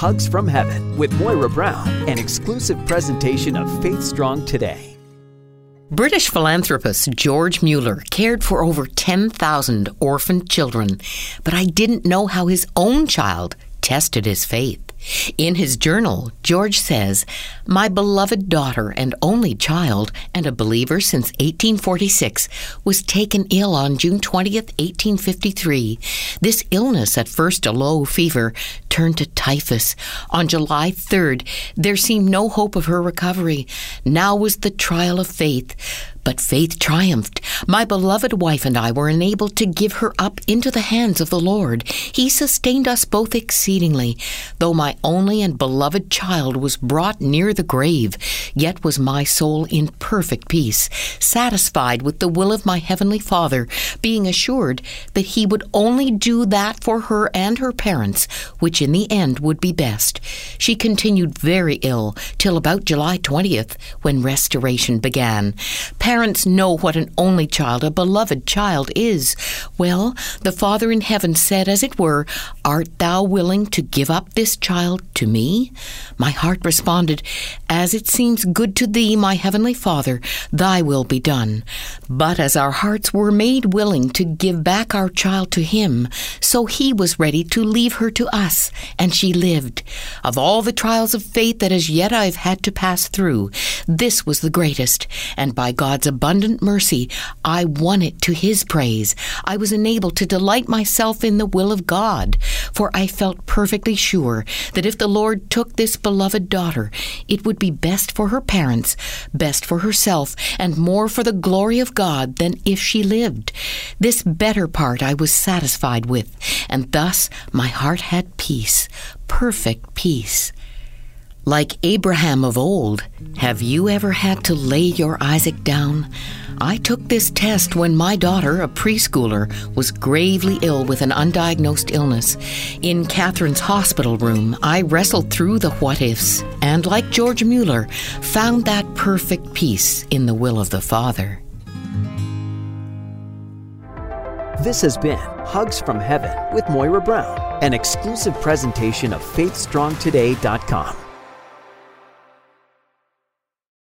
Hugs from Heaven with Moira Brown, an exclusive presentation of Faith Strong Today. British philanthropist George Mueller cared for over 10,000 orphaned children, but I didn't know how his own child tested his faith. In his journal, George says, My beloved daughter and only child, and a believer since 1846, was taken ill on June 20th, 1853. This illness, at first a low fever, turned to typhus. On July 3rd, there seemed no hope of her recovery. Now was the trial of faith. But faith triumphed. My beloved wife and I were enabled to give her up into the hands of the Lord. He sustained us both exceedingly. Though my only and beloved child was brought near the grave, yet was my soul in perfect peace, satisfied with the will of my heavenly Father, being assured that He would only do that for her and her parents, which in the end would be best. She continued very ill till about July 20th, when restoration began. Parents know what an only child, a beloved child, is. Well, the Father in heaven said, as it were, Art thou willing to give up this child to me? My heart responded, As it seems good to thee, my heavenly Father, thy will be done. But as our hearts were made willing to give back our child to him, so he was ready to leave her to us, and she lived. Of all the trials of faith that as yet I've had to pass through, this was the greatest, and by God's abundant mercy, I won it to his praise. I was enabled to delight myself in the will of God, for I felt perfectly sure that if the Lord took this beloved daughter, it would be best for her parents, best for herself, and more for the glory of God than if she lived. This better part I was satisfied with, and thus my heart had peace, perfect peace. Like Abraham of old, have you ever had to lay your Isaac down? I took this test when my daughter, a preschooler, was gravely ill with an undiagnosed illness. In Catherine's hospital room, I wrestled through the what ifs and, like George Mueller, found that perfect peace in the will of the Father. This has been Hugs from Heaven with Moira Brown, an exclusive presentation of FaithStrongToday.com.